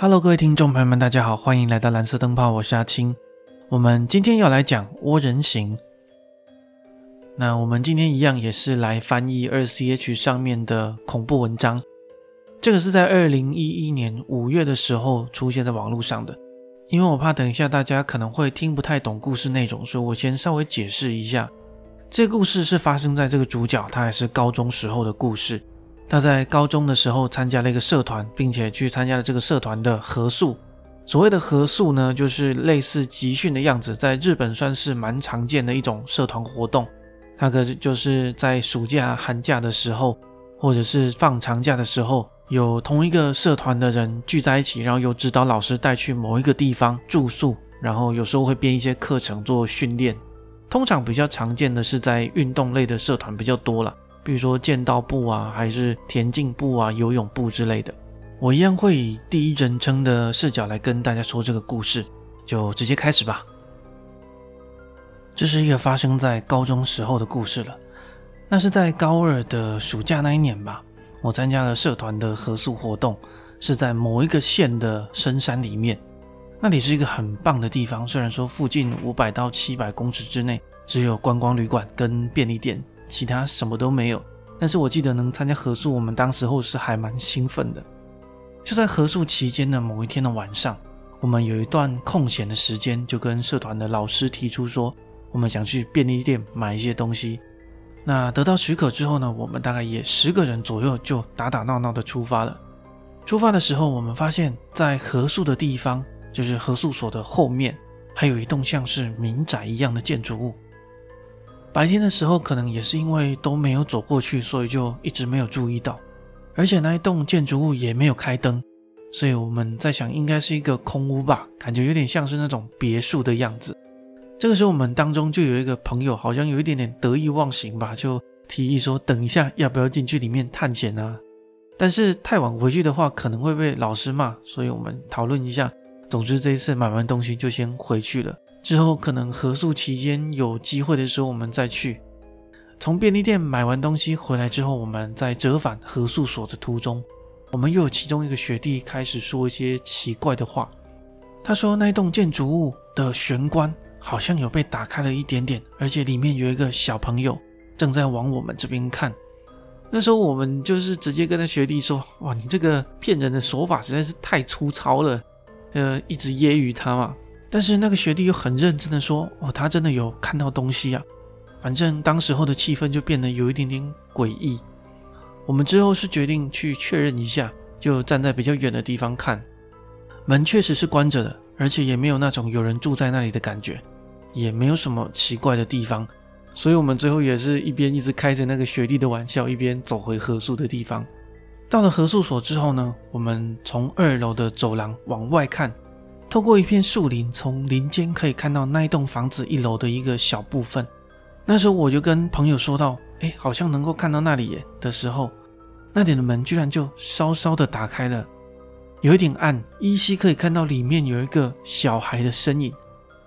Hello，各位听众朋友们，大家好，欢迎来到蓝色灯泡，我是阿青。我们今天要来讲《窝人行》。那我们今天一样也是来翻译二 CH 上面的恐怖文章。这个是在二零一一年五月的时候出现在网络上的。因为我怕等一下大家可能会听不太懂故事内容，所以我先稍微解释一下。这个故事是发生在这个主角他还是高中时候的故事。他在高中的时候参加了一个社团，并且去参加了这个社团的合宿。所谓的合宿呢，就是类似集训的样子，在日本算是蛮常见的一种社团活动。那个就是在暑假、寒假的时候，或者是放长假的时候，有同一个社团的人聚在一起，然后由指导老师带去某一个地方住宿，然后有时候会编一些课程做训练。通常比较常见的是在运动类的社团比较多了。比如说剑道部啊，还是田径部啊、游泳部之类的，我一样会以第一人称的视角来跟大家说这个故事，就直接开始吧。这是一个发生在高中时候的故事了。那是在高二的暑假那一年吧，我参加了社团的合宿活动，是在某一个县的深山里面。那里是一个很棒的地方，虽然说附近五百到七百公尺之内只有观光旅馆跟便利店。其他什么都没有，但是我记得能参加合宿，我们当时候是还蛮兴奋的。就在合宿期间的某一天的晚上，我们有一段空闲的时间，就跟社团的老师提出说，我们想去便利店买一些东西。那得到许可之后呢，我们大概也十个人左右就打打闹闹的出发了。出发的时候，我们发现，在合宿的地方，就是合宿所的后面，还有一栋像是民宅一样的建筑物。白天的时候，可能也是因为都没有走过去，所以就一直没有注意到。而且那一栋建筑物也没有开灯，所以我们在想，应该是一个空屋吧，感觉有点像是那种别墅的样子。这个时候，我们当中就有一个朋友，好像有一点点得意忘形吧，就提议说：“等一下，要不要进去里面探险啊？”但是太晚回去的话，可能会被老师骂，所以我们讨论一下。总之，这一次买完东西就先回去了。之后可能合宿期间有机会的时候，我们再去。从便利店买完东西回来之后，我们在折返合宿所的途中，我们又有其中一个学弟开始说一些奇怪的话。他说那栋建筑物的玄关好像有被打开了一点点，而且里面有一个小朋友正在往我们这边看。那时候我们就是直接跟那学弟说：“哇，你这个骗人的手法实在是太粗糙了。”呃，一直揶揄他嘛。但是那个学弟又很认真的说：“哦，他真的有看到东西啊！”反正当时候的气氛就变得有一点点诡异。我们之后是决定去确认一下，就站在比较远的地方看。门确实是关着的，而且也没有那种有人住在那里的感觉，也没有什么奇怪的地方。所以我们最后也是一边一直开着那个学弟的玩笑，一边走回合宿的地方。到了合宿所之后呢，我们从二楼的走廊往外看。透过一片树林，从林间可以看到那一栋房子一楼的一个小部分。那时候我就跟朋友说到：“哎，好像能够看到那里耶。”的时候，那点的门居然就稍稍的打开了，有一点暗，依稀可以看到里面有一个小孩的身影，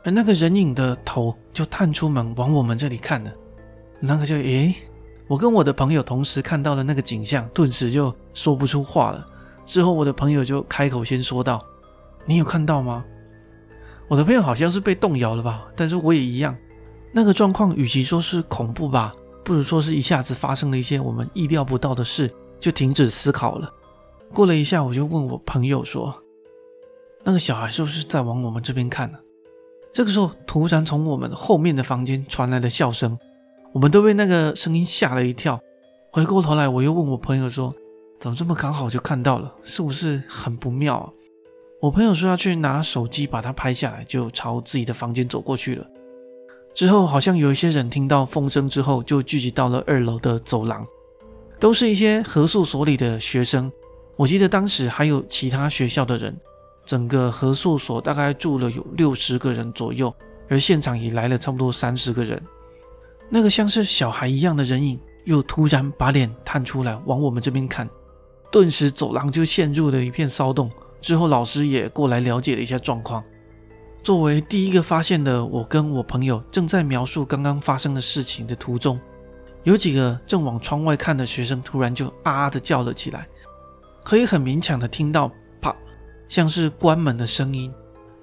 而那个人影的头就探出门往我们这里看了。那个就诶，我跟我的朋友同时看到了那个景象，顿时就说不出话了。之后我的朋友就开口先说道。你有看到吗？我的朋友好像是被动摇了吧，但是我也一样。那个状况与其说是恐怖吧，不如说是一下子发生了一些我们意料不到的事，就停止思考了。过了一下，我就问我朋友说：“那个小孩是不是在往我们这边看呢？”这个时候，突然从我们后面的房间传来了笑声，我们都被那个声音吓了一跳。回过头来，我又问我朋友说：“怎么这么刚好就看到了？是不是很不妙啊？”我朋友说要去拿手机把它拍下来，就朝自己的房间走过去了。之后好像有一些人听到风声之后，就聚集到了二楼的走廊，都是一些合宿所里的学生。我记得当时还有其他学校的人，整个合宿所大概住了有六十个人左右，而现场也来了差不多三十个人。那个像是小孩一样的人影，又突然把脸探出来往我们这边看，顿时走廊就陷入了一片骚动。之后，老师也过来了解了一下状况。作为第一个发现的，我跟我朋友正在描述刚刚发生的事情的途中，有几个正往窗外看的学生突然就啊的叫了起来，可以很勉强的听到“啪”像是关门的声音。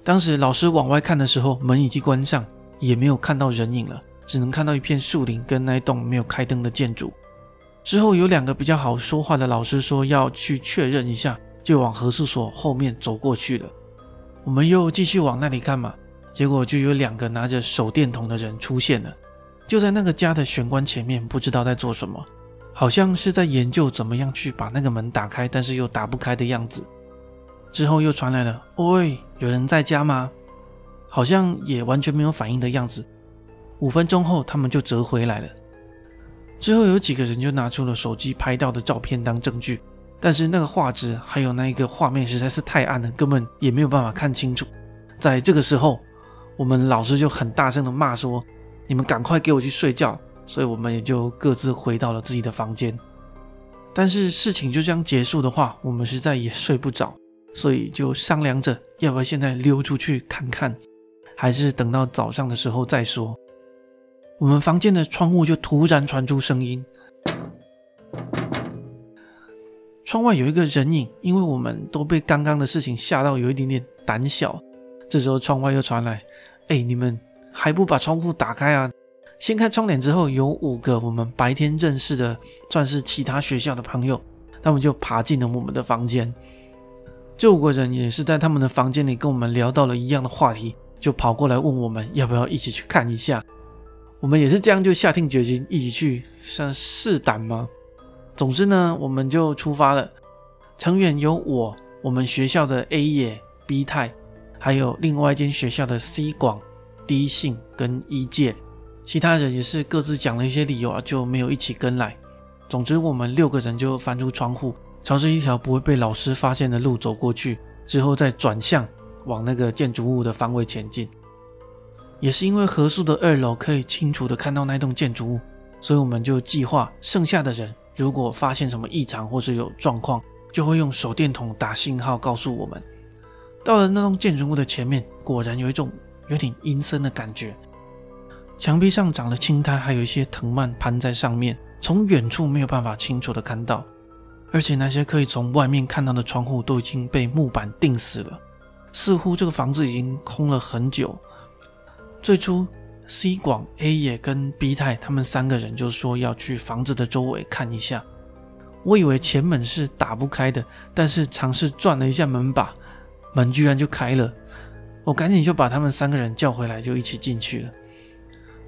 当时老师往外看的时候，门已经关上，也没有看到人影了，只能看到一片树林跟那栋没有开灯的建筑。之后有两个比较好说话的老师说要去确认一下，就往合宿所后面走过去了。我们又继续往那里看嘛，结果就有两个拿着手电筒的人出现了，就在那个家的玄关前面，不知道在做什么，好像是在研究怎么样去把那个门打开，但是又打不开的样子。之后又传来了“喂，有人在家吗？”好像也完全没有反应的样子。五分钟后，他们就折回来了。之后有几个人就拿出了手机拍到的照片当证据，但是那个画质还有那一个画面实在是太暗了，根本也没有办法看清楚。在这个时候，我们老师就很大声的骂说：“你们赶快给我去睡觉！”所以我们也就各自回到了自己的房间。但是事情就这样结束的话，我们实在也睡不着，所以就商量着要不要现在溜出去看看，还是等到早上的时候再说。我们房间的窗户就突然传出声音，窗外有一个人影。因为我们都被刚刚的事情吓到，有一点点胆小。这时候窗外又传来：“哎，你们还不把窗户打开啊？”掀开窗帘之后，有五个我们白天认识的，算是其他学校的朋友，他们就爬进了我们的房间。这五个人也是在他们的房间里跟我们聊到了一样的话题，就跑过来问我们要不要一起去看一下。我们也是这样，就下定决心一起去，算试胆吗？总之呢，我们就出发了。成员有我，我们学校的 A 野、B 太，还有另外一间学校的 C 广、D 信跟一届。其他人也是各自讲了一些理由啊，就没有一起跟来。总之，我们六个人就翻出窗户，朝着一条不会被老师发现的路走过去，之后再转向往那个建筑物的方位前进。也是因为合宿的二楼可以清楚的看到那栋建筑物，所以我们就计划剩下的人如果发现什么异常或者有状况，就会用手电筒打信号告诉我们。到了那栋建筑物的前面，果然有一种有点阴森的感觉，墙壁上长了青苔，还有一些藤蔓攀在上面，从远处没有办法清楚的看到，而且那些可以从外面看到的窗户都已经被木板钉死了，似乎这个房子已经空了很久。最初，C 广、A 野跟 B 太他们三个人就说要去房子的周围看一下。我以为前门是打不开的，但是尝试转了一下门把，门居然就开了。我赶紧就把他们三个人叫回来，就一起进去了。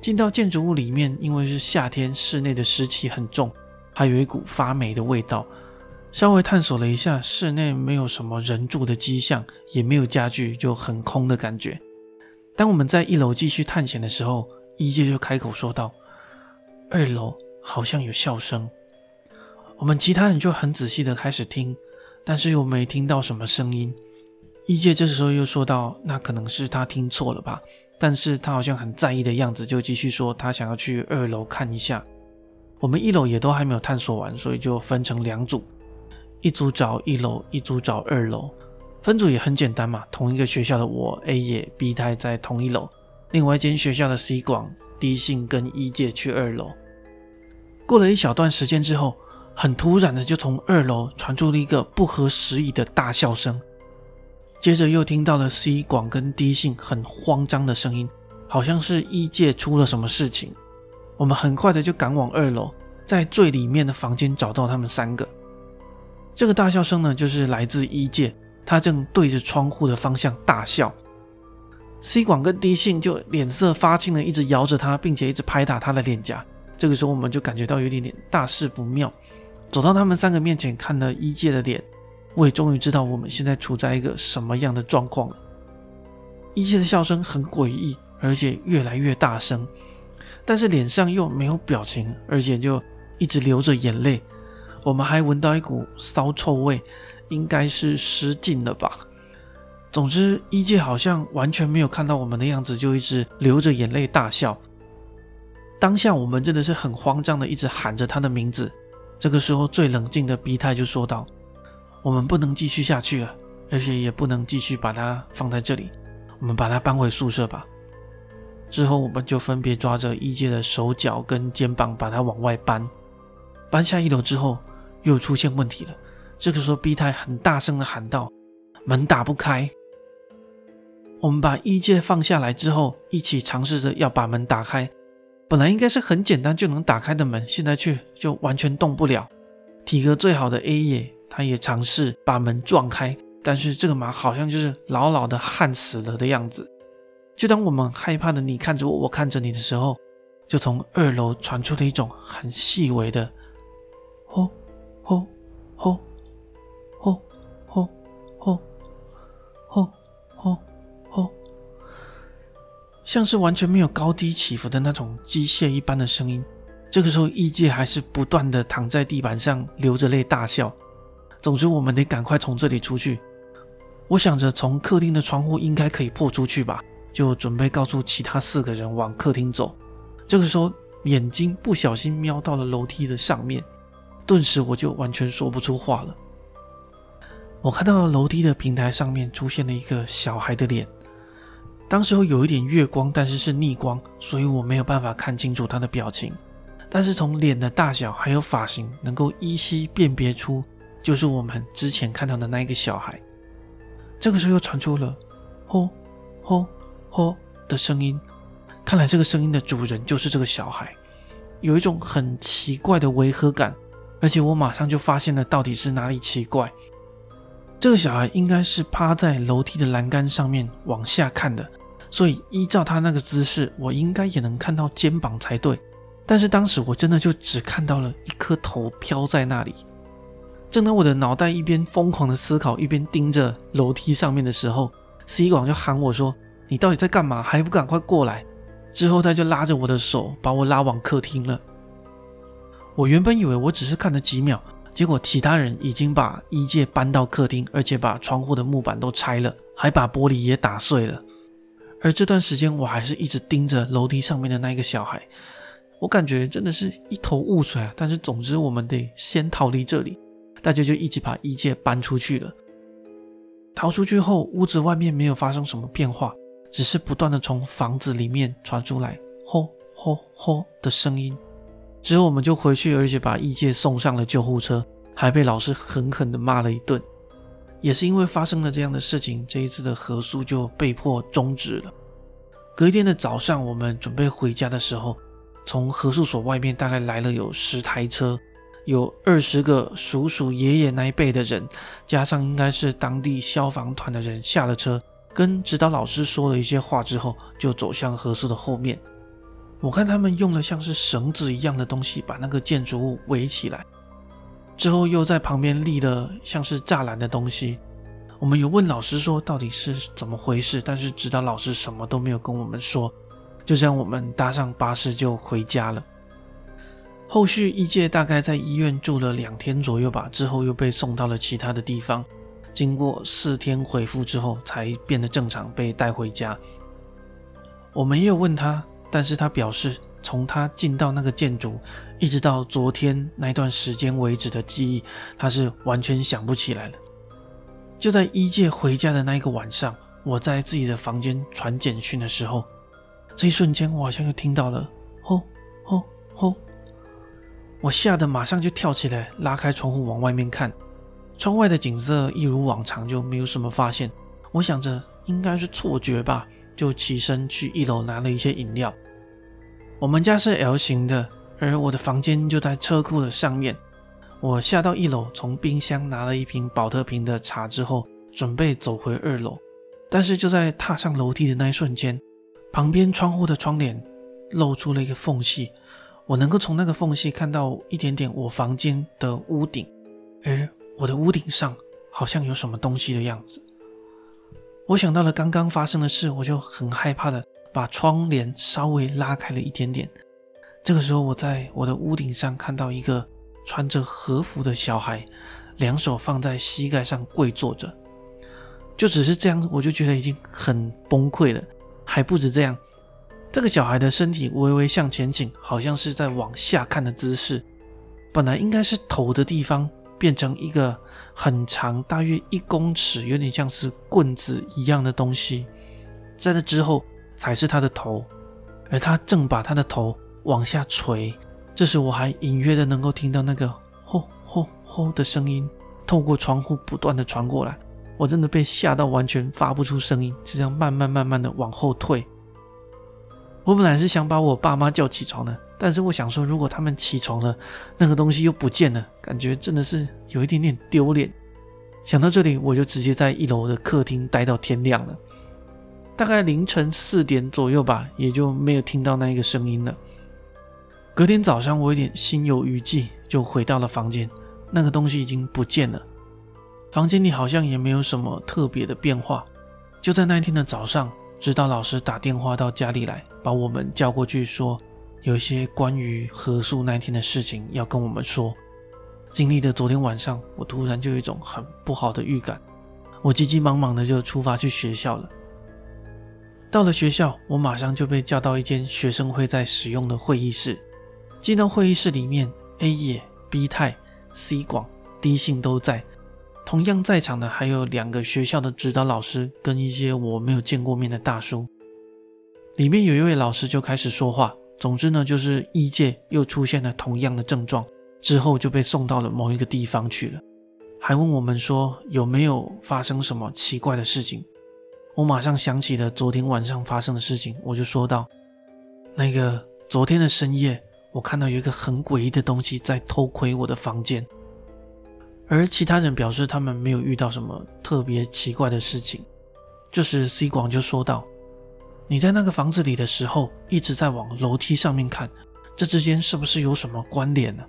进到建筑物里面，因为是夏天，室内的湿气很重，还有一股发霉的味道。稍微探索了一下，室内没有什么人住的迹象，也没有家具，就很空的感觉。当我们在一楼继续探险的时候，一介就开口说道：“二楼好像有笑声。”我们其他人就很仔细的开始听，但是又没听到什么声音。一介这时候又说道：“那可能是他听错了吧？”但是他好像很在意的样子，就继续说他想要去二楼看一下。我们一楼也都还没有探索完，所以就分成两组，一组找一楼，一组找二楼。分组也很简单嘛，同一个学校的我 A 也 B 太在同一楼，另外一间学校的 C 广 D 信跟一届去二楼。过了一小段时间之后，很突然的就从二楼传出了一个不合时宜的大笑声，接着又听到了 C 广跟 D 信很慌张的声音，好像是一届出了什么事情。我们很快的就赶往二楼，在最里面的房间找到他们三个。这个大笑声呢，就是来自一届。他正对着窗户的方向大笑，C 广跟 D 信就脸色发青的一直摇着他，并且一直拍打他的脸颊。这个时候，我们就感觉到有点点大事不妙，走到他们三个面前，看了一介的脸，我也终于知道我们现在处在一个什么样的状况了。一介的笑声很诡异，而且越来越大声，但是脸上又没有表情，而且就一直流着眼泪。我们还闻到一股骚臭味。应该是失禁了吧。总之，一介好像完全没有看到我们的样子，就一直流着眼泪大笑。当下我们真的是很慌张的，一直喊着他的名字。这个时候，最冷静的 B 太就说道：“我们不能继续下去了，而且也不能继续把它放在这里，我们把它搬回宿舍吧。”之后，我们就分别抓着一介的手脚跟肩膀，把它往外搬。搬下一楼之后，又出现问题了。这个时候，B 太很大声的喊道：“门打不开。我们把衣介放下来之后，一起尝试着要把门打开。本来应该是很简单就能打开的门，现在却就完全动不了。体格最好的 A 野，他也尝试把门撞开，但是这个马好像就是牢牢的焊死了的样子。就当我们害怕的你看着我，我看着你的时候，就从二楼传出了一种很细微的“吼吼吼吼哦，哦”，像是完全没有高低起伏的那种机械一般的声音。这个时候，异界还是不断的躺在地板上流着泪大笑。总之，我们得赶快从这里出去。我想着，从客厅的窗户应该可以破出去吧，就准备告诉其他四个人往客厅走。这个时候，眼睛不小心瞄到了楼梯的上面，顿时我就完全说不出话了。我看到楼梯的平台上面出现了一个小孩的脸，当时候有一点月光，但是是逆光，所以我没有办法看清楚他的表情。但是从脸的大小还有发型，能够依稀辨别出，就是我们之前看到的那一个小孩。这个时候又传出了“吼吼吼”的声音，看来这个声音的主人就是这个小孩，有一种很奇怪的违和感。而且我马上就发现了到底是哪里奇怪。这个小孩应该是趴在楼梯的栏杆上面往下看的，所以依照他那个姿势，我应该也能看到肩膀才对。但是当时我真的就只看到了一颗头飘在那里。正当我的脑袋一边疯狂的思考，一边盯着楼梯上面的时候，C 广就喊我说：“你到底在干嘛？还不赶快过来！”之后他就拉着我的手把我拉往客厅了。我原本以为我只是看了几秒，结果其他人已经把衣架搬到客厅，而且把窗户的木板都拆了，还把玻璃也打碎了。而这段时间我还是一直盯着楼梯上面的那个小孩。我感觉真的是一头雾水啊！但是总之，我们得先逃离这里。大家就一起把衣架搬出去了。逃出去后，屋子外面没有发生什么变化，只是不断的从房子里面传出来“吼吼吼”的声音。之后我们就回去，而且把异界送上了救护车，还被老师狠狠的骂了一顿。也是因为发生了这样的事情，这一次的合宿就被迫终止了。隔一天的早上，我们准备回家的时候。从核宿所外面大概来了有十台车，有二十个叔叔爷爷那一辈的人，加上应该是当地消防团的人下了车，跟指导老师说了一些话之后，就走向核宿的后面。我看他们用了像是绳子一样的东西把那个建筑物围起来，之后又在旁边立了像是栅栏的东西。我们有问老师说到底是怎么回事，但是指导老师什么都没有跟我们说。就这样，我们搭上巴士就回家了。后续一届大概在医院住了两天左右吧，之后又被送到了其他的地方。经过四天恢复之后，才变得正常，被带回家。我们也有问他，但是他表示，从他进到那个建筑，一直到昨天那段时间为止的记忆，他是完全想不起来了。就在一届回家的那一个晚上，我在自己的房间传简讯的时候。这一瞬间，我好像又听到了“吼吼吼”，我吓得马上就跳起来，拉开窗户往外面看。窗外的景色一如往常，就没有什么发现。我想着应该是错觉吧，就起身去一楼拿了一些饮料。我们家是 L 型的，而我的房间就在车库的上面。我下到一楼，从冰箱拿了一瓶宝特瓶的茶之后，准备走回二楼。但是就在踏上楼梯的那一瞬间，旁边窗户的窗帘露出了一个缝隙，我能够从那个缝隙看到一点点我房间的屋顶，而我的屋顶上好像有什么东西的样子。我想到了刚刚发生的事，我就很害怕的把窗帘稍微拉开了一点点。这个时候，我在我的屋顶上看到一个穿着和服的小孩，两手放在膝盖上跪坐着，就只是这样，我就觉得已经很崩溃了。还不止这样，这个小孩的身体微微向前倾，好像是在往下看的姿势。本来应该是头的地方，变成一个很长，大约一公尺，有点像是棍子一样的东西。在这之后才是他的头，而他正把他的头往下垂。这时我还隐约的能够听到那个“吼吼吼”的声音，透过窗户不断的传过来。我真的被吓到，完全发不出声音，就这样慢慢慢慢的往后退。我本来是想把我爸妈叫起床的，但是我想说，如果他们起床了，那个东西又不见了，感觉真的是有一点点丢脸。想到这里，我就直接在一楼的客厅待到天亮了。大概凌晨四点左右吧，也就没有听到那一个声音了。隔天早上，我有点心有余悸，就回到了房间，那个东西已经不见了。房间里好像也没有什么特别的变化。就在那一天的早上。指导老师打电话到家里来，把我们叫过去，说有一些关于合宿那天的事情要跟我们说。经历的昨天晚上，我突然就有一种很不好的预感，我急急忙忙的就出发去学校了。到了学校，我马上就被叫到一间学生会在使用的会议室。进到会议室里面，A 野、B 泰、C 广、D 信都在。同样在场的还有两个学校的指导老师跟一些我没有见过面的大叔。里面有一位老师就开始说话。总之呢，就是一届又出现了同样的症状，之后就被送到了某一个地方去了。还问我们说有没有发生什么奇怪的事情。我马上想起了昨天晚上发生的事情，我就说道：“那个昨天的深夜，我看到有一个很诡异的东西在偷窥我的房间。”而其他人表示他们没有遇到什么特别奇怪的事情。这时 C 广就说道：“你在那个房子里的时候一直在往楼梯上面看，这之间是不是有什么关联呢？”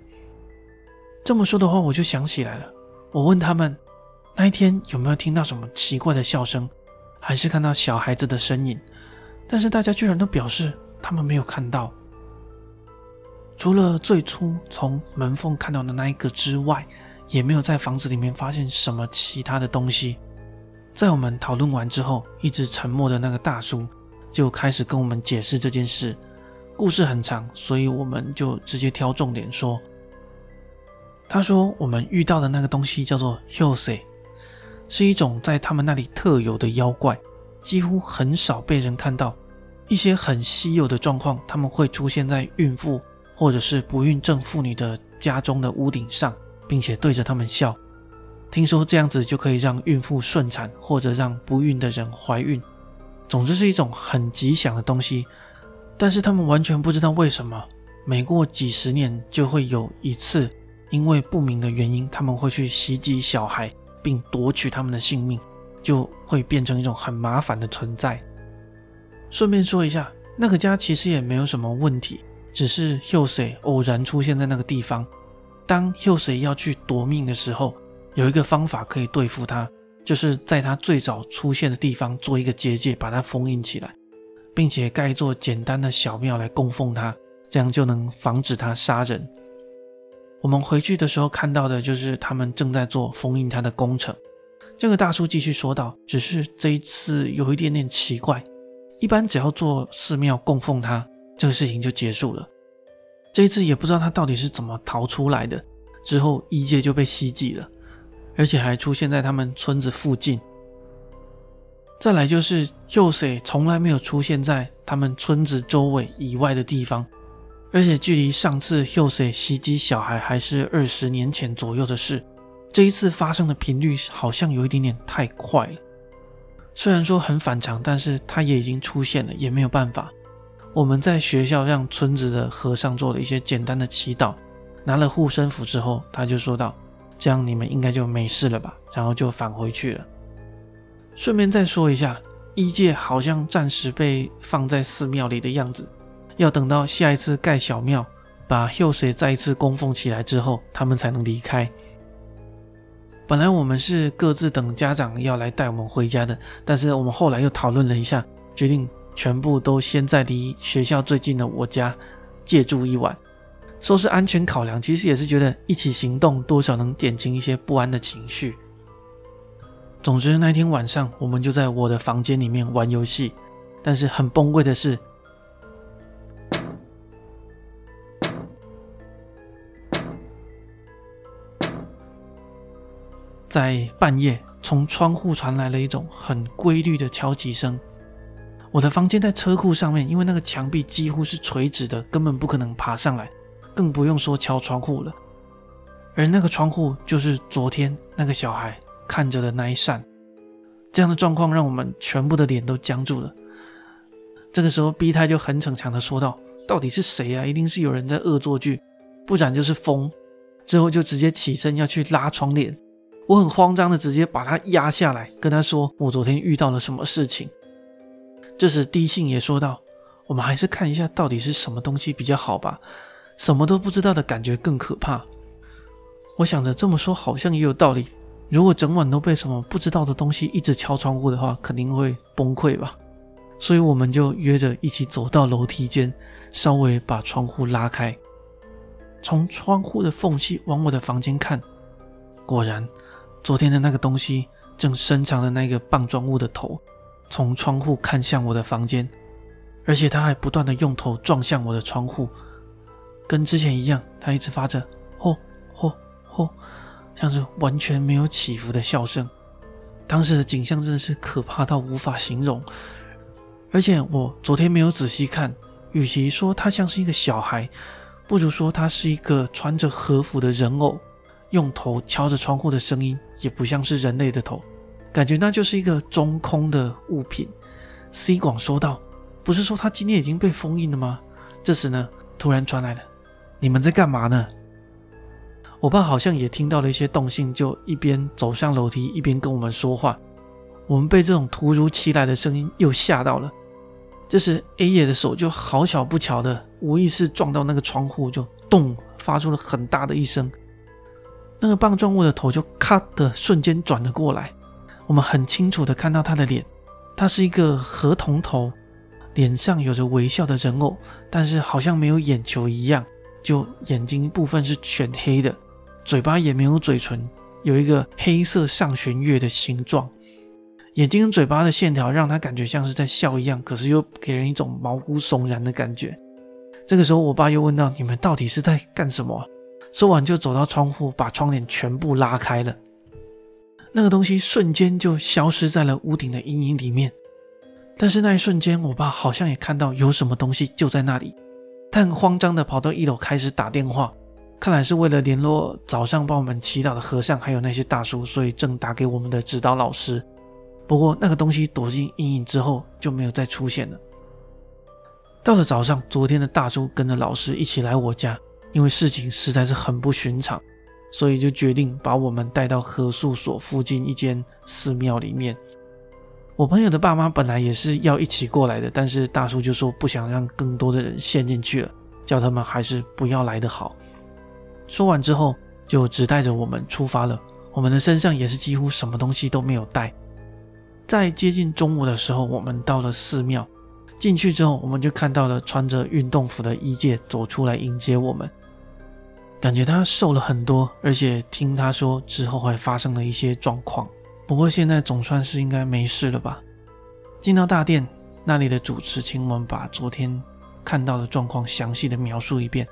这么说的话，我就想起来了。我问他们那一天有没有听到什么奇怪的笑声，还是看到小孩子的身影，但是大家居然都表示他们没有看到。除了最初从门缝看到的那一个之外。也没有在房子里面发现什么其他的东西。在我们讨论完之后，一直沉默的那个大叔就开始跟我们解释这件事。故事很长，所以我们就直接挑重点说。他说我们遇到的那个东西叫做 Huse，是一种在他们那里特有的妖怪，几乎很少被人看到。一些很稀有的状况，他们会出现在孕妇或者是不孕症妇女的家中的屋顶上。并且对着他们笑，听说这样子就可以让孕妇顺产，或者让不孕的人怀孕。总之是一种很吉祥的东西。但是他们完全不知道为什么，每过几十年就会有一次，因为不明的原因，他们会去袭击小孩，并夺取他们的性命，就会变成一种很麻烦的存在。顺便说一下，那个家其实也没有什么问题，只是秀水偶然出现在那个地方。当秀水要去夺命的时候，有一个方法可以对付他，就是在他最早出现的地方做一个结界，把它封印起来，并且盖一座简单的小庙来供奉他，这样就能防止他杀人。我们回去的时候看到的就是他们正在做封印他的工程。这个大叔继续说道：“只是这一次有一点点奇怪，一般只要做寺庙供奉他，这个事情就结束了。”这一次也不知道他到底是怎么逃出来的，之后异界就被袭击了，而且还出现在他们村子附近。再来就是幼水从来没有出现在他们村子周围以外的地方，而且距离上次幼水袭击小孩还是二十年前左右的事，这一次发生的频率好像有一点点太快了。虽然说很反常，但是他也已经出现了，也没有办法。我们在学校让村子的和尚做了一些简单的祈祷，拿了护身符之后，他就说道：“这样你们应该就没事了吧？”然后就返回去了。顺便再说一下，一界好像暂时被放在寺庙里的样子，要等到下一次盖小庙，把秀水再一次供奉起来之后，他们才能离开。本来我们是各自等家长要来带我们回家的，但是我们后来又讨论了一下，决定。全部都先在离学校最近的我家借住一晚，说是安全考量，其实也是觉得一起行动多少能减轻一些不安的情绪。总之那天晚上，我们就在我的房间里面玩游戏，但是很崩溃的是，在半夜从窗户传来了一种很规律的敲击声。我的房间在车库上面，因为那个墙壁几乎是垂直的，根本不可能爬上来，更不用说敲窗户了。而那个窗户就是昨天那个小孩看着的那一扇。这样的状况让我们全部的脸都僵住了。这个时候，B 太就很逞强的说道：“到底是谁啊？一定是有人在恶作剧，不然就是疯。”之后就直接起身要去拉窗帘。我很慌张的直接把他压下来，跟他说：“我昨天遇到了什么事情。”这时低信也说道：“我们还是看一下到底是什么东西比较好吧，什么都不知道的感觉更可怕。”我想着这么说好像也有道理。如果整晚都被什么不知道的东西一直敲窗户的话，肯定会崩溃吧。所以我们就约着一起走到楼梯间，稍微把窗户拉开，从窗户的缝隙往我的房间看，果然，昨天的那个东西正伸长着那个棒状物的头，从窗户看向我的房间，而且它还不断的用头撞向我的窗户，跟之前一样，它一直发着“吼吼吼”。像是完全没有起伏的笑声，当时的景象真的是可怕到无法形容。而且我昨天没有仔细看，与其说他像是一个小孩，不如说他是一个穿着和服的人偶，用头敲着窗户的声音也不像是人类的头，感觉那就是一个中空的物品。C 广说道：“不是说他今天已经被封印了吗？”这时呢，突然传来了：“你们在干嘛呢？”我爸好像也听到了一些动静，就一边走上楼梯，一边跟我们说话。我们被这种突如其来的声音又吓到了。这时，A 爷的手就好巧不巧的无意识撞到那个窗户，就咚发出了很大的一声。那个棒状物的头就咔的瞬间转了过来。我们很清楚的看到他的脸，他是一个河童头，脸上有着微笑的人偶，但是好像没有眼球一样，就眼睛部分是全黑的。嘴巴也没有嘴唇，有一个黑色上弦月的形状，眼睛跟嘴巴的线条让他感觉像是在笑一样，可是又给人一种毛骨悚然的感觉。这个时候，我爸又问到：“你们到底是在干什么？”说完就走到窗户，把窗帘全部拉开了。那个东西瞬间就消失在了屋顶的阴影里面。但是那一瞬间，我爸好像也看到有什么东西就在那里，他很慌张的跑到一楼开始打电话。看来是为了联络早上帮我们祈祷的和尚，还有那些大叔，所以正打给我们的指导老师。不过那个东西躲进阴影之后就没有再出现了。到了早上，昨天的大叔跟着老师一起来我家，因为事情实在是很不寻常，所以就决定把我们带到合宿所附近一间寺庙里面。我朋友的爸妈本来也是要一起过来的，但是大叔就说不想让更多的人陷进去了，叫他们还是不要来的好。说完之后，就只带着我们出发了。我们的身上也是几乎什么东西都没有带。在接近中午的时候，我们到了寺庙。进去之后，我们就看到了穿着运动服的一介走出来迎接我们。感觉他瘦了很多，而且听他说之后还发生了一些状况。不过现在总算是应该没事了吧？进到大殿，那里的主持请我们把昨天看到的状况详细的描述一遍。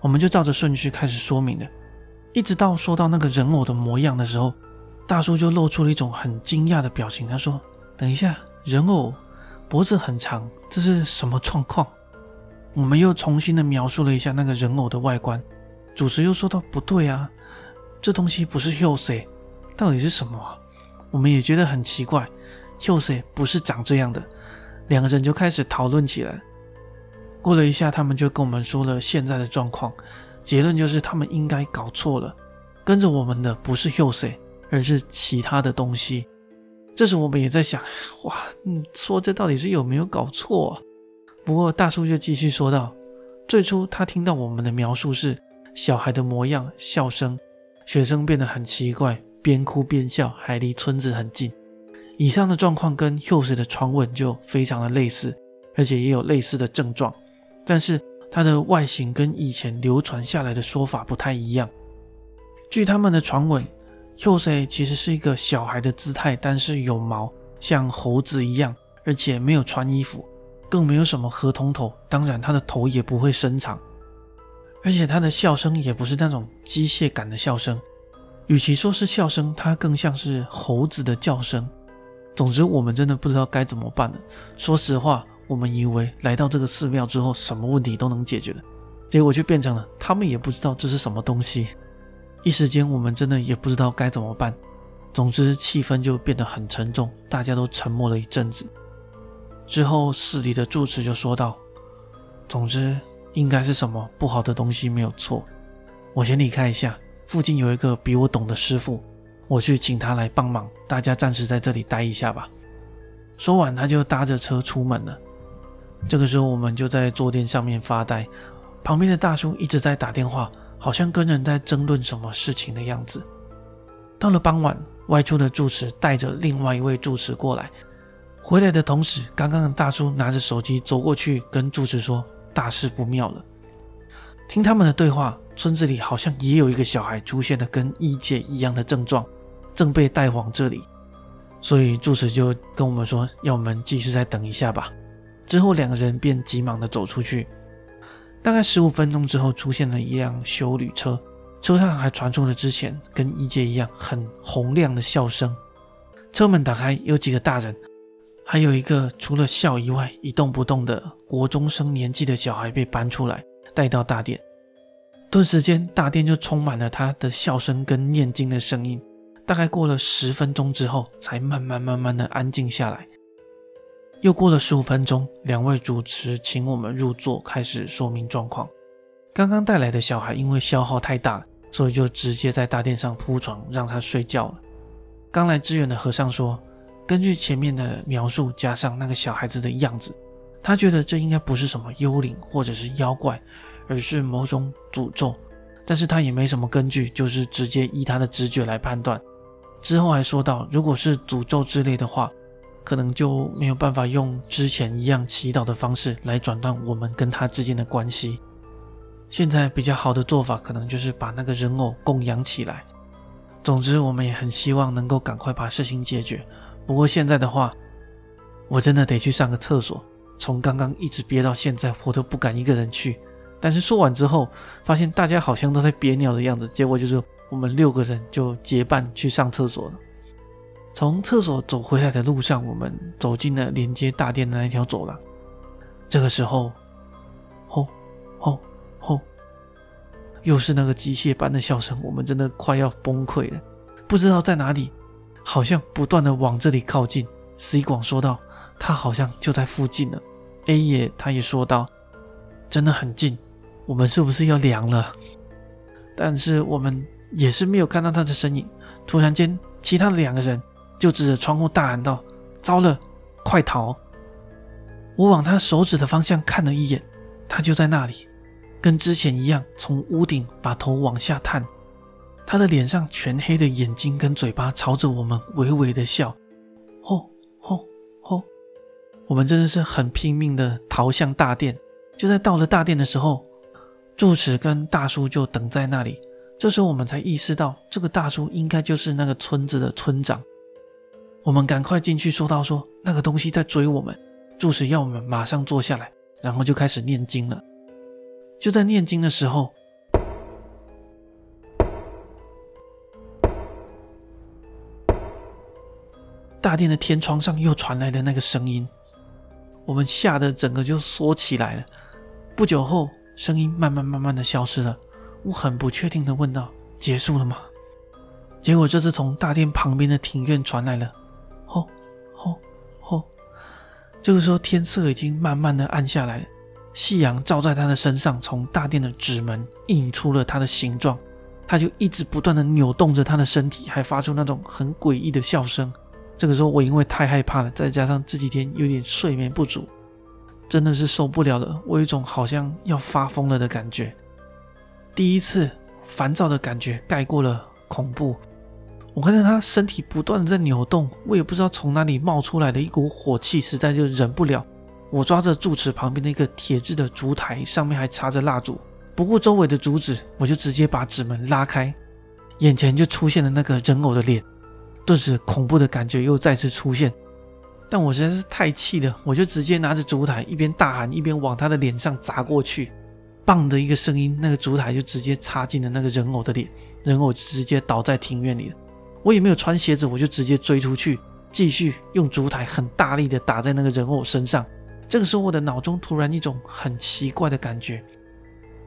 我们就照着顺序开始说明的，一直到说到那个人偶的模样的时候，大叔就露出了一种很惊讶的表情。他说：“等一下，人偶脖子很长，这是什么状况？”我们又重新的描述了一下那个人偶的外观。主持又说到：“不对啊，这东西不是 Huse，到底是什么啊？”我们也觉得很奇怪，Huse 不是长这样的。两个人就开始讨论起来。过了一下，他们就跟我们说了现在的状况，结论就是他们应该搞错了，跟着我们的不是 Huse，而是其他的东西。这时我们也在想，哇，嗯，说这到底是有没有搞错？不过大叔就继续说道，最初他听到我们的描述是小孩的模样、笑声，学生变得很奇怪，边哭边笑，还离村子很近。以上的状况跟 Huse 的传闻就非常的类似，而且也有类似的症状。但是它的外形跟以前流传下来的说法不太一样。据他们的传闻，Huse 其实是一个小孩的姿态，但是有毛，像猴子一样，而且没有穿衣服，更没有什么合同头，当然他的头也不会伸长，而且他的笑声也不是那种机械感的笑声，与其说是笑声，它更像是猴子的叫声。总之，我们真的不知道该怎么办了。说实话。我们以为来到这个寺庙之后，什么问题都能解决了，结果却变成了他们也不知道这是什么东西。一时间，我们真的也不知道该怎么办。总之气氛就变得很沉重，大家都沉默了一阵子。之后寺里的住持就说道：“总之应该是什么不好的东西没有错，我先离开一下，附近有一个比我懂的师傅，我去请他来帮忙，大家暂时在这里待一下吧。”说完，他就搭着车出门了。这个时候，我们就在坐垫上面发呆，旁边的大叔一直在打电话，好像跟人在争论什么事情的样子。到了傍晚，外出的住持带着另外一位住持过来，回来的同时，刚刚的大叔拿着手机走过去跟住持说：“大事不妙了。”听他们的对话，村子里好像也有一个小孩出现了跟一姐一样的症状，正被带往这里。所以住持就跟我们说，要我们继续再等一下吧。之后两个人便急忙的走出去。大概十五分钟之后，出现了一辆修旅车，车上还传出了之前跟一阶一样很洪亮的笑声。车门打开，有几个大人，还有一个除了笑以外一动不动的国中生年纪的小孩被搬出来，带到大殿。顿时间，大殿就充满了他的笑声跟念经的声音。大概过了十分钟之后，才慢慢慢慢的安静下来。又过了十五分钟，两位主持请我们入座，开始说明状况。刚刚带来的小孩因为消耗太大，所以就直接在大殿上铺床让他睡觉了。刚来支援的和尚说，根据前面的描述加上那个小孩子的样子，他觉得这应该不是什么幽灵或者是妖怪，而是某种诅咒。但是他也没什么根据，就是直接依他的直觉来判断。之后还说到，如果是诅咒之类的话，可能就没有办法用之前一样祈祷的方式来转断我们跟他之间的关系。现在比较好的做法，可能就是把那个人偶供养起来。总之，我们也很希望能够赶快把事情解决。不过现在的话，我真的得去上个厕所，从刚刚一直憋到现在，我都不敢一个人去。但是说完之后，发现大家好像都在憋尿的样子，结果就是。我们六个人就结伴去上厕所了。从厕所走回来的路上，我们走进了连接大殿的那条走廊。这个时候，吼吼吼，又是那个机械般的笑声，我们真的快要崩溃了。不知道在哪里，好像不断的往这里靠近。C 广说道：“他好像就在附近了。”A 也他也说道：“真的很近，我们是不是要凉了？”但是我们。也是没有看到他的身影。突然间，其他的两个人就指着窗户大喊道：“糟了，快逃！”我往他手指的方向看了一眼，他就在那里，跟之前一样，从屋顶把头往下探。他的脸上全黑的眼睛跟嘴巴朝着我们微微的笑。吼吼吼！我们真的是很拼命的逃向大殿。就在到了大殿的时候，住持跟大叔就等在那里。这时候我们才意识到，这个大叔应该就是那个村子的村长。我们赶快进去说道：“说那个东西在追我们。”住持要我们马上坐下来，然后就开始念经了。就在念经的时候，大殿的天窗上又传来了那个声音，我们吓得整个就缩起来了。不久后，声音慢慢慢慢的消失了。我很不确定的问道：“结束了吗？”结果这次从大殿旁边的庭院传来了“吼吼吼”。这个时候天色已经慢慢的暗下来，夕阳照在他的身上，从大殿的纸门映出了他的形状。他就一直不断的扭动着他的身体，还发出那种很诡异的笑声。这个时候我因为太害怕了，再加上这几天有点睡眠不足，真的是受不了了。我有一种好像要发疯了的感觉。第一次烦躁的感觉盖过了恐怖。我看见他身体不断的在扭动，我也不知道从哪里冒出来的一股火气，实在就忍不了。我抓着住持旁边的一个铁质的烛台，上面还插着蜡烛，不顾周围的阻止，我就直接把纸门拉开，眼前就出现了那个人偶的脸，顿时恐怖的感觉又再次出现。但我实在是太气了，我就直接拿着烛台，一边大喊，一边往他的脸上砸过去。棒的一个声音，那个烛台就直接插进了那个人偶的脸，人偶直接倒在庭院里了。我也没有穿鞋子，我就直接追出去，继续用烛台很大力的打在那个人偶身上。这个时候，我的脑中突然一种很奇怪的感觉，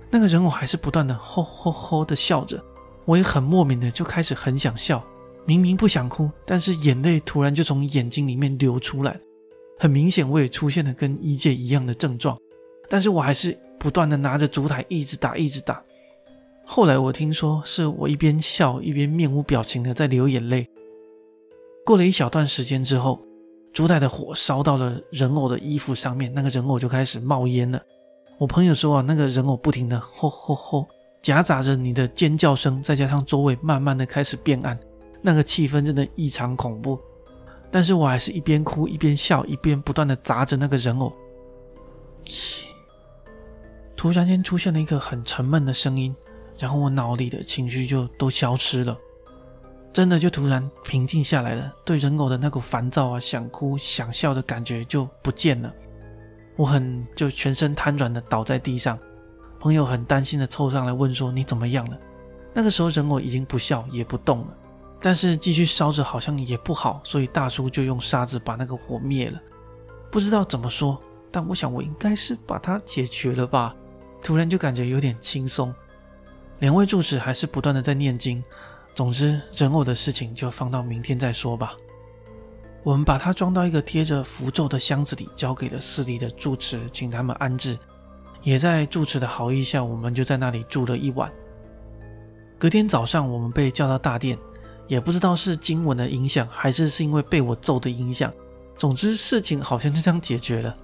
那个人偶还是不断的吼吼吼的笑着，我也很莫名的就开始很想笑。明明不想哭，但是眼泪突然就从眼睛里面流出来，很明显我也出现了跟一界一样的症状，但是我还是不断的拿着烛台一直打一直打。后来我听说是我一边笑一边面无表情的在流眼泪。过了一小段时间之后，烛台的火烧到了人偶的衣服上面，那个人偶就开始冒烟了。我朋友说啊，那个人偶不停的吼吼吼，夹杂着你的尖叫声，再加上周围慢慢的开始变暗。那个气氛真的异常恐怖，但是我还是一边哭一边笑，一边不断的砸着那个人偶。突然间出现了一个很沉闷的声音，然后我脑里的情绪就都消失了，真的就突然平静下来了。对人偶的那股烦躁啊、想哭想笑的感觉就不见了。我很就全身瘫软的倒在地上，朋友很担心的凑上来问说：“你怎么样了？”那个时候人偶已经不笑也不动了。但是继续烧着好像也不好，所以大叔就用沙子把那个火灭了。不知道怎么说，但我想我应该是把它解决了吧。突然就感觉有点轻松。两位住持还是不断的在念经。总之，人偶的事情就放到明天再说吧。我们把它装到一个贴着符咒的箱子里，交给了寺里的住持，请他们安置。也在住持的好意下，我们就在那里住了一晚。隔天早上，我们被叫到大殿。也不知道是经文的影响，还是是因为被我揍的影响。总之，事情好像就这样解决了。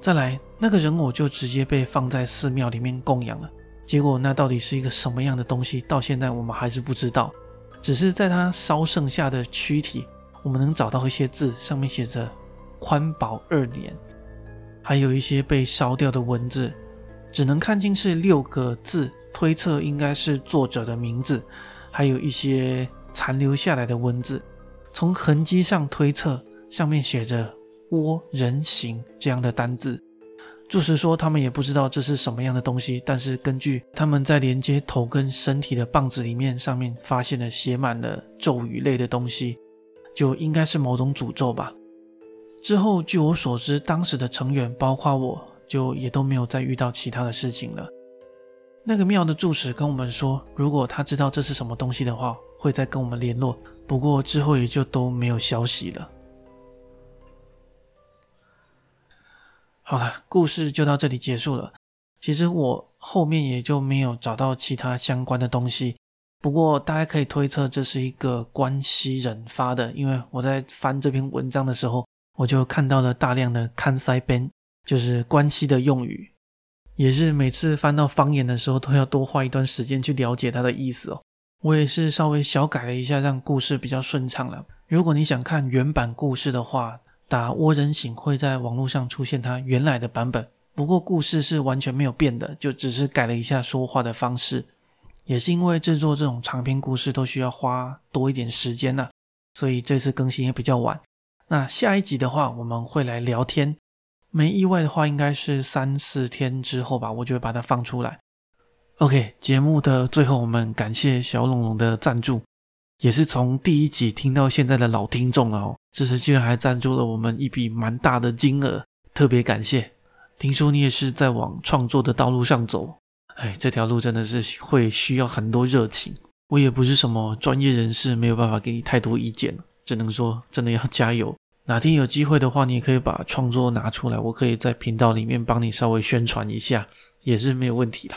再来，那个人偶就直接被放在寺庙里面供养了。结果，那到底是一个什么样的东西？到现在我们还是不知道。只是在他烧剩下的躯体，我们能找到一些字，上面写着“宽宝二年”，还有一些被烧掉的文字，只能看清是六个字，推测应该是作者的名字，还有一些。残留下来的文字，从痕迹上推测，上面写着“窝人形”这样的单字。住持说，他们也不知道这是什么样的东西，但是根据他们在连接头跟身体的棒子里面，上面发现了写满了咒语类的东西，就应该是某种诅咒吧。之后，据我所知，当时的成员，包括我，就也都没有再遇到其他的事情了。那个庙的住持跟我们说，如果他知道这是什么东西的话，会再跟我们联络。不过之后也就都没有消息了。好了，故事就到这里结束了。其实我后面也就没有找到其他相关的东西。不过大家可以推测这是一个关西人发的，因为我在翻这篇文章的时候，我就看到了大量的看塞边，就是关西的用语。也是每次翻到方言的时候，都要多花一段时间去了解它的意思哦。我也是稍微小改了一下，让故事比较顺畅了。如果你想看原版故事的话，打窝人醒会在网络上出现它原来的版本。不过故事是完全没有变的，就只是改了一下说话的方式。也是因为制作这种长篇故事都需要花多一点时间呢，所以这次更新也比较晚。那下一集的话，我们会来聊天。没意外的话，应该是三四天之后吧，我就会把它放出来。OK，节目的最后，我们感谢小龙龙的赞助，也是从第一集听到现在的老听众哦，这次居然还赞助了我们一笔蛮大的金额，特别感谢。听说你也是在往创作的道路上走，哎，这条路真的是会需要很多热情。我也不是什么专业人士，没有办法给你太多意见，只能说真的要加油。哪天有机会的话，你也可以把创作拿出来，我可以在频道里面帮你稍微宣传一下，也是没有问题的。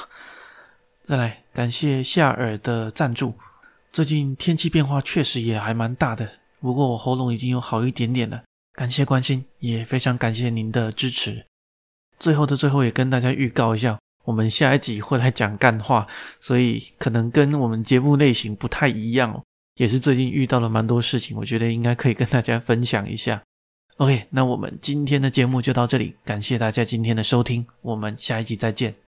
再来，感谢夏尔的赞助。最近天气变化确实也还蛮大的，不过我喉咙已经有好一点点了。感谢关心，也非常感谢您的支持。最后的最后，也跟大家预告一下，我们下一集会来讲干话，所以可能跟我们节目类型不太一样哦。也是最近遇到了蛮多事情，我觉得应该可以跟大家分享一下。OK，那我们今天的节目就到这里，感谢大家今天的收听，我们下一集再见。